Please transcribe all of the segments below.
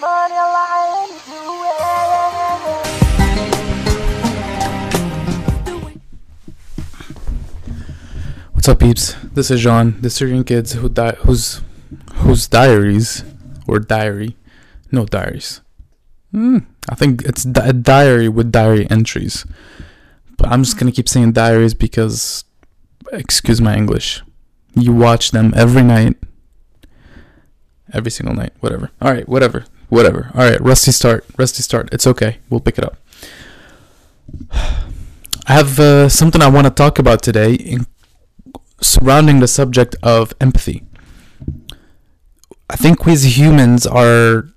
money lying What's up, peeps? This is John, the Syrian kids who di- whose whose diaries or diary, no diaries. Hmm, I think it's di- a diary with diary entries, but I'm just gonna keep saying diaries because, excuse my English, you watch them every night, every single night, whatever. All right, whatever, whatever. All right, rusty start, rusty start. It's okay. We'll pick it up. I have uh, something I want to talk about today in surrounding the subject of empathy. I think we as humans are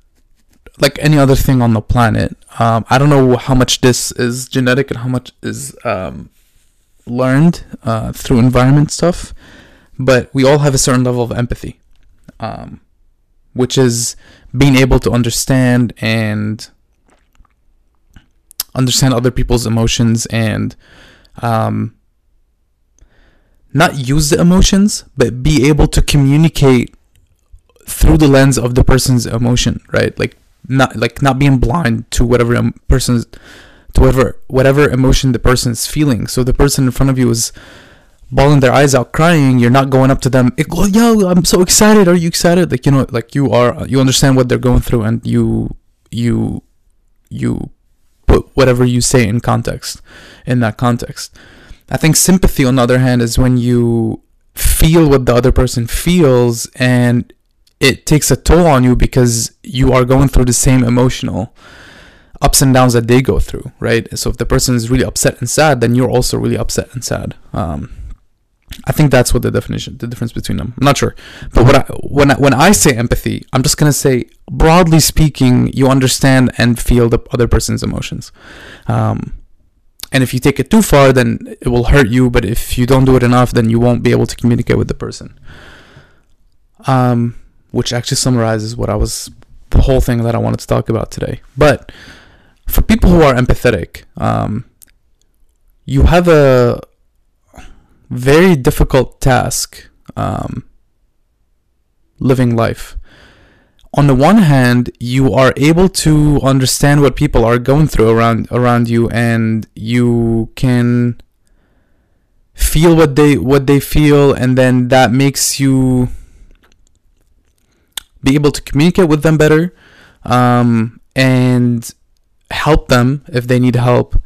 like any other thing on the planet. Um, I don't know how much this is genetic and how much is um, learned uh, through environment stuff, but we all have a certain level of empathy, um, which is being able to understand and understand other people's emotions and um, not use the emotions, but be able to communicate through the lens of the person's emotion, right? Like not like not being blind to whatever person's to whatever whatever emotion the person's feeling. So the person in front of you is bawling their eyes out, crying. You're not going up to them. "Oh, Yo, I'm so excited. Are you excited? Like you know, like you are. You understand what they're going through, and you you you put whatever you say in context in that context. I think sympathy, on the other hand, is when you feel what the other person feels and it takes a toll on you because you are going through the same emotional ups and downs that they go through, right? So if the person is really upset and sad, then you're also really upset and sad. Um, I think that's what the definition, the difference between them. I'm not sure, but what I, when I, when I say empathy, I'm just gonna say broadly speaking, you understand and feel the other person's emotions. Um, and if you take it too far, then it will hurt you. But if you don't do it enough, then you won't be able to communicate with the person. Um, which actually summarizes what I was, the whole thing that I wanted to talk about today. But for people who are empathetic, um, you have a very difficult task um, living life. On the one hand, you are able to understand what people are going through around around you, and you can feel what they what they feel, and then that makes you be able to communicate with them better, um, and help them if they need help,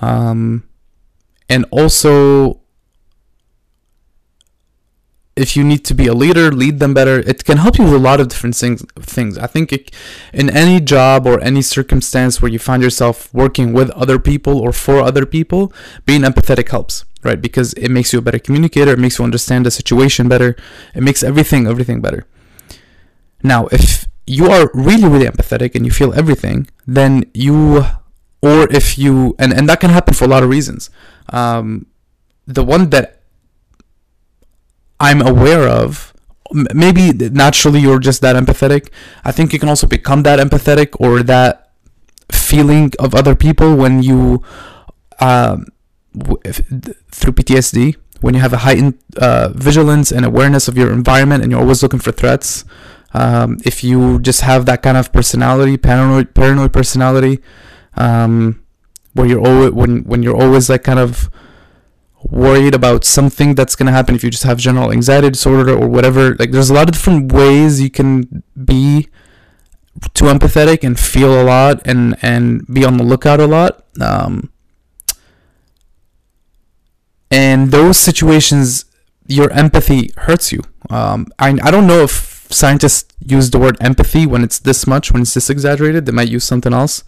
um, and also if you need to be a leader, lead them better. It can help you with a lot of different things. Things I think it, in any job or any circumstance where you find yourself working with other people or for other people, being empathetic helps, right? Because it makes you a better communicator. It makes you understand the situation better. It makes everything everything better. Now, if you are really really empathetic and you feel everything, then you, or if you, and and that can happen for a lot of reasons. Um, the one that I'm aware of. Maybe naturally you're just that empathetic. I think you can also become that empathetic or that feeling of other people when you, um, through PTSD, when you have a heightened uh, vigilance and awareness of your environment and you're always looking for threats. Um, if you just have that kind of personality, paranoid, paranoid personality, um, where you're always when when you're always like kind of worried about something that's going to happen if you just have general anxiety disorder or whatever. Like there's a lot of different ways you can be too empathetic and feel a lot and and be on the lookout a lot. Um, and those situations your empathy hurts you. Um, I, I don't know if scientists use the word empathy when it's this much when it's this exaggerated they might use something else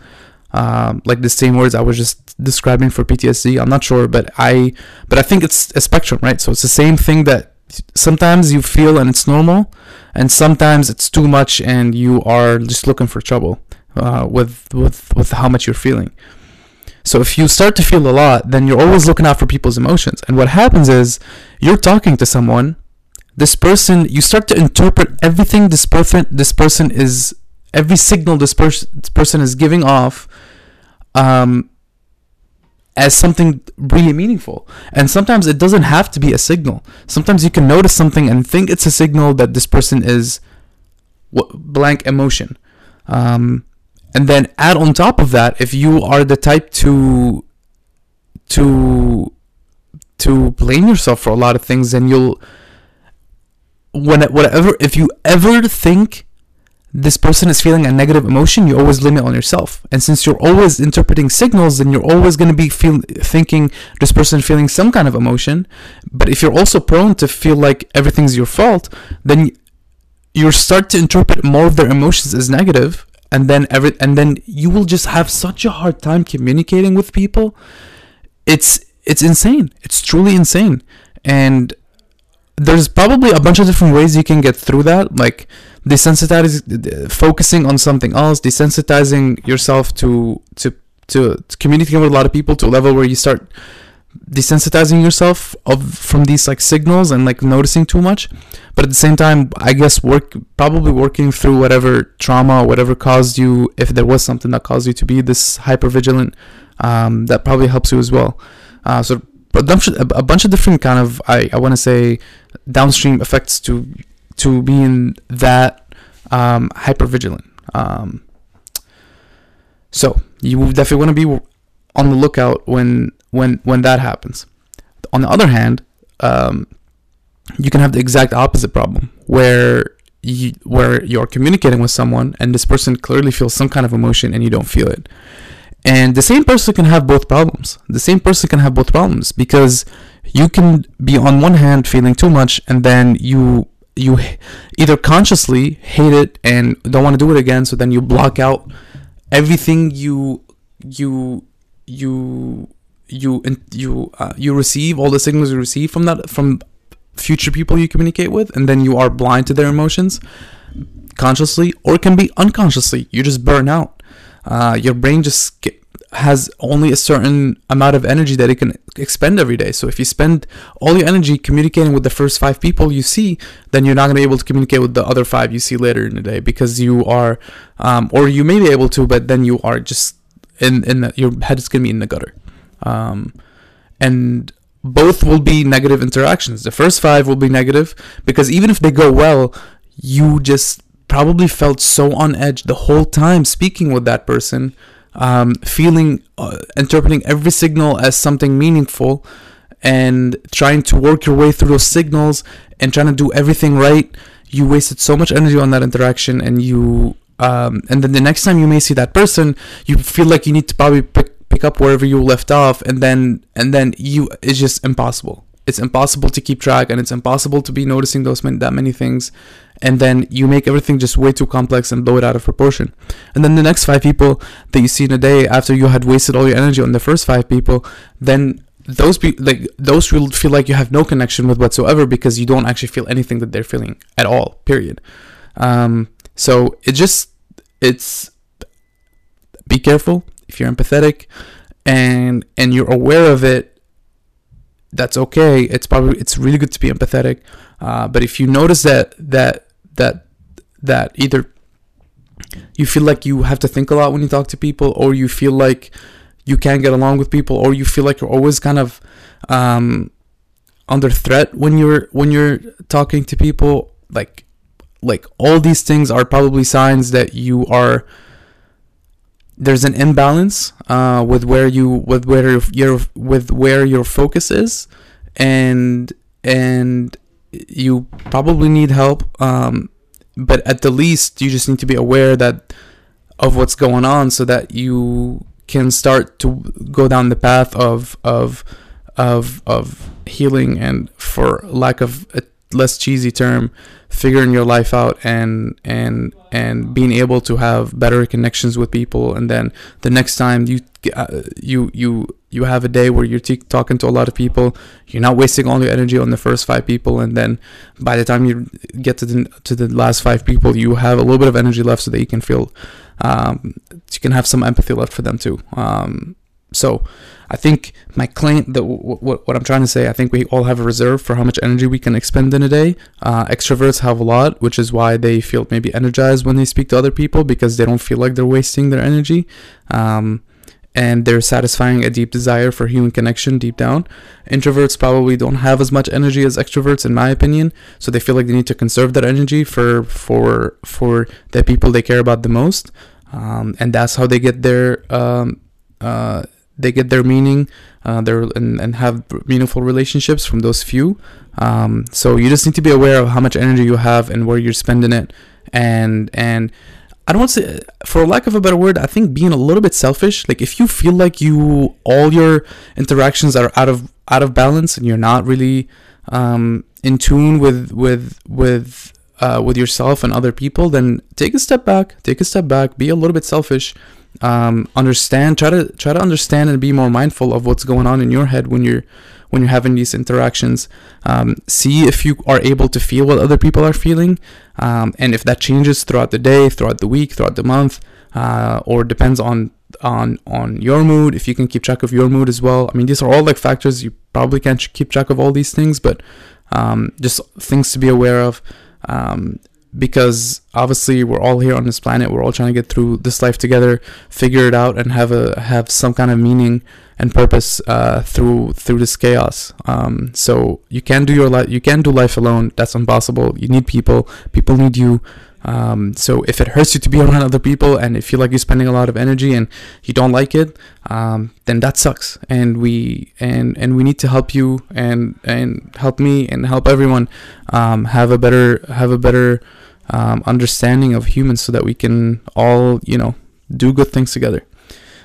um, like the same words I was just describing for PTSD. I'm not sure, but I but I think it's a spectrum, right? So it's the same thing that sometimes you feel and it's normal, and sometimes it's too much and you are just looking for trouble uh, with with with how much you're feeling. So if you start to feel a lot, then you're always looking out for people's emotions. And what happens is you're talking to someone, this person, you start to interpret everything this person this person is every signal this, pers- this person is giving off um, as something really meaningful. And sometimes it doesn't have to be a signal. Sometimes you can notice something and think it's a signal that this person is blank emotion. Um, and then add on top of that, if you are the type to to to blame yourself for a lot of things, then you'll when whatever if you ever think this person is feeling a negative emotion, you always limit on yourself. And since you're always interpreting signals, then you're always going to be feel, thinking this person feeling some kind of emotion. But if you're also prone to feel like everything's your fault, then you start to interpret more of their emotions as negative, and then every and then you will just have such a hard time communicating with people. It's it's insane. It's truly insane. And there's probably a bunch of different ways you can get through that, like desensitizing, focusing on something else, desensitizing yourself to to to, to communicating with a lot of people to a level where you start desensitizing yourself of from these like signals and like noticing too much. But at the same time i guess work probably working through whatever trauma whatever caused you if there was something that caused you to be this hyper vigilant um, that probably helps you as well. Uh, so a bunch, of, a bunch of different kind of I, I want to say downstream effects to to being that um, hyper vigilant. Um, so you definitely want to be on the lookout when when when that happens. On the other hand, um, you can have the exact opposite problem where you where you're communicating with someone and this person clearly feels some kind of emotion and you don't feel it. And the same person can have both problems. The same person can have both problems because you can be on one hand feeling too much and then you you either consciously hate it and don't want to do it again so then you block out everything you you you you you uh, you receive all the signals you receive from that from future people you communicate with and then you are blind to their emotions consciously or it can be unconsciously you just burn out uh, your brain just has only a certain amount of energy that it can expend every day. So if you spend all your energy communicating with the first five people you see, then you're not going to be able to communicate with the other five you see later in the day because you are, um, or you may be able to, but then you are just in in the, your head is going to be in the gutter, um, and both will be negative interactions. The first five will be negative because even if they go well, you just probably felt so on edge the whole time speaking with that person um, feeling, uh, interpreting every signal as something meaningful, and trying to work your way through those signals and trying to do everything right. You wasted so much energy on that interaction, and you, um, and then the next time you may see that person, you feel like you need to probably pick pick up wherever you left off, and then and then you, it's just impossible. It's impossible to keep track, and it's impossible to be noticing those many, that many things and then you make everything just way too complex and blow it out of proportion. And then the next five people that you see in a day after you had wasted all your energy on the first five people, then those people like those will feel like you have no connection with whatsoever because you don't actually feel anything that they're feeling at all. Period. Um, so it just it's be careful if you're empathetic and and you're aware of it that's okay it's probably it's really good to be empathetic uh, but if you notice that that that that either you feel like you have to think a lot when you talk to people or you feel like you can't get along with people or you feel like you're always kind of um, under threat when you're when you're talking to people. Like like all these things are probably signs that you are there's an imbalance uh, with where you with where your with where your focus is. And and you probably need help, um, but at the least, you just need to be aware that of what's going on, so that you can start to go down the path of of of of healing, and for lack of a less cheesy term, figuring your life out and and and being able to have better connections with people, and then the next time you uh, you you you have a day where you're t- talking to a lot of people you're not wasting all your energy on the first five people. And then by the time you get to the to the last five people you have a little bit of energy left so that you can feel um, you can have some empathy left for them too. Um, so I think my claim that w- w- what I'm trying to say, I think we all have a reserve for how much energy we can expend in a day. Uh, extroverts have a lot, which is why they feel maybe energized when they speak to other people because they don't feel like they're wasting their energy. Um, and they're satisfying a deep desire for human connection deep down. Introverts probably don't have as much energy as extroverts, in my opinion, so they feel like they need to conserve that energy for for for the people they care about the most, um, and that's how they get their um, uh, they get their meaning, uh, their and, and have meaningful relationships from those few. Um, so you just need to be aware of how much energy you have and where you're spending it, and and I don't want to say, for lack of a better word, I think being a little bit selfish. Like if you feel like you all your interactions are out of out of balance and you're not really um, in tune with with with uh, with yourself and other people, then take a step back. Take a step back. Be a little bit selfish. Um, understand. Try to try to understand and be more mindful of what's going on in your head when you're when you're having these interactions. Um, see if you are able to feel what other people are feeling, um, and if that changes throughout the day, throughout the week, throughout the month, uh, or depends on on on your mood. If you can keep track of your mood as well. I mean, these are all like factors you probably can't keep track of all these things, but um, just things to be aware of. Um, because obviously we're all here on this planet we're all trying to get through this life together figure it out and have a have some kind of meaning and purpose uh, through through this chaos. Um, so you can't do your life you can't do life alone. That's impossible. You need people. People need you. Um, so if it hurts you to be around other people and you feel like you're spending a lot of energy and you don't like it, um, then that sucks. And we and and we need to help you and and help me and help everyone um, have a better have a better um, understanding of humans so that we can all you know do good things together.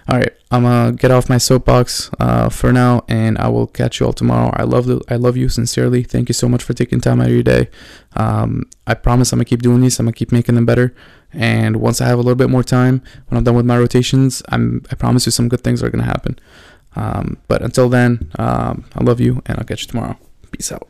All right, I'm gonna get off my soapbox uh, for now, and I will catch you all tomorrow. I love the, I love you sincerely. Thank you so much for taking time out of your day. Um, I promise I'm gonna keep doing these. I'm gonna keep making them better. And once I have a little bit more time, when I'm done with my rotations, I'm I promise you some good things are gonna happen. Um, but until then, um, I love you, and I'll catch you tomorrow. Peace out.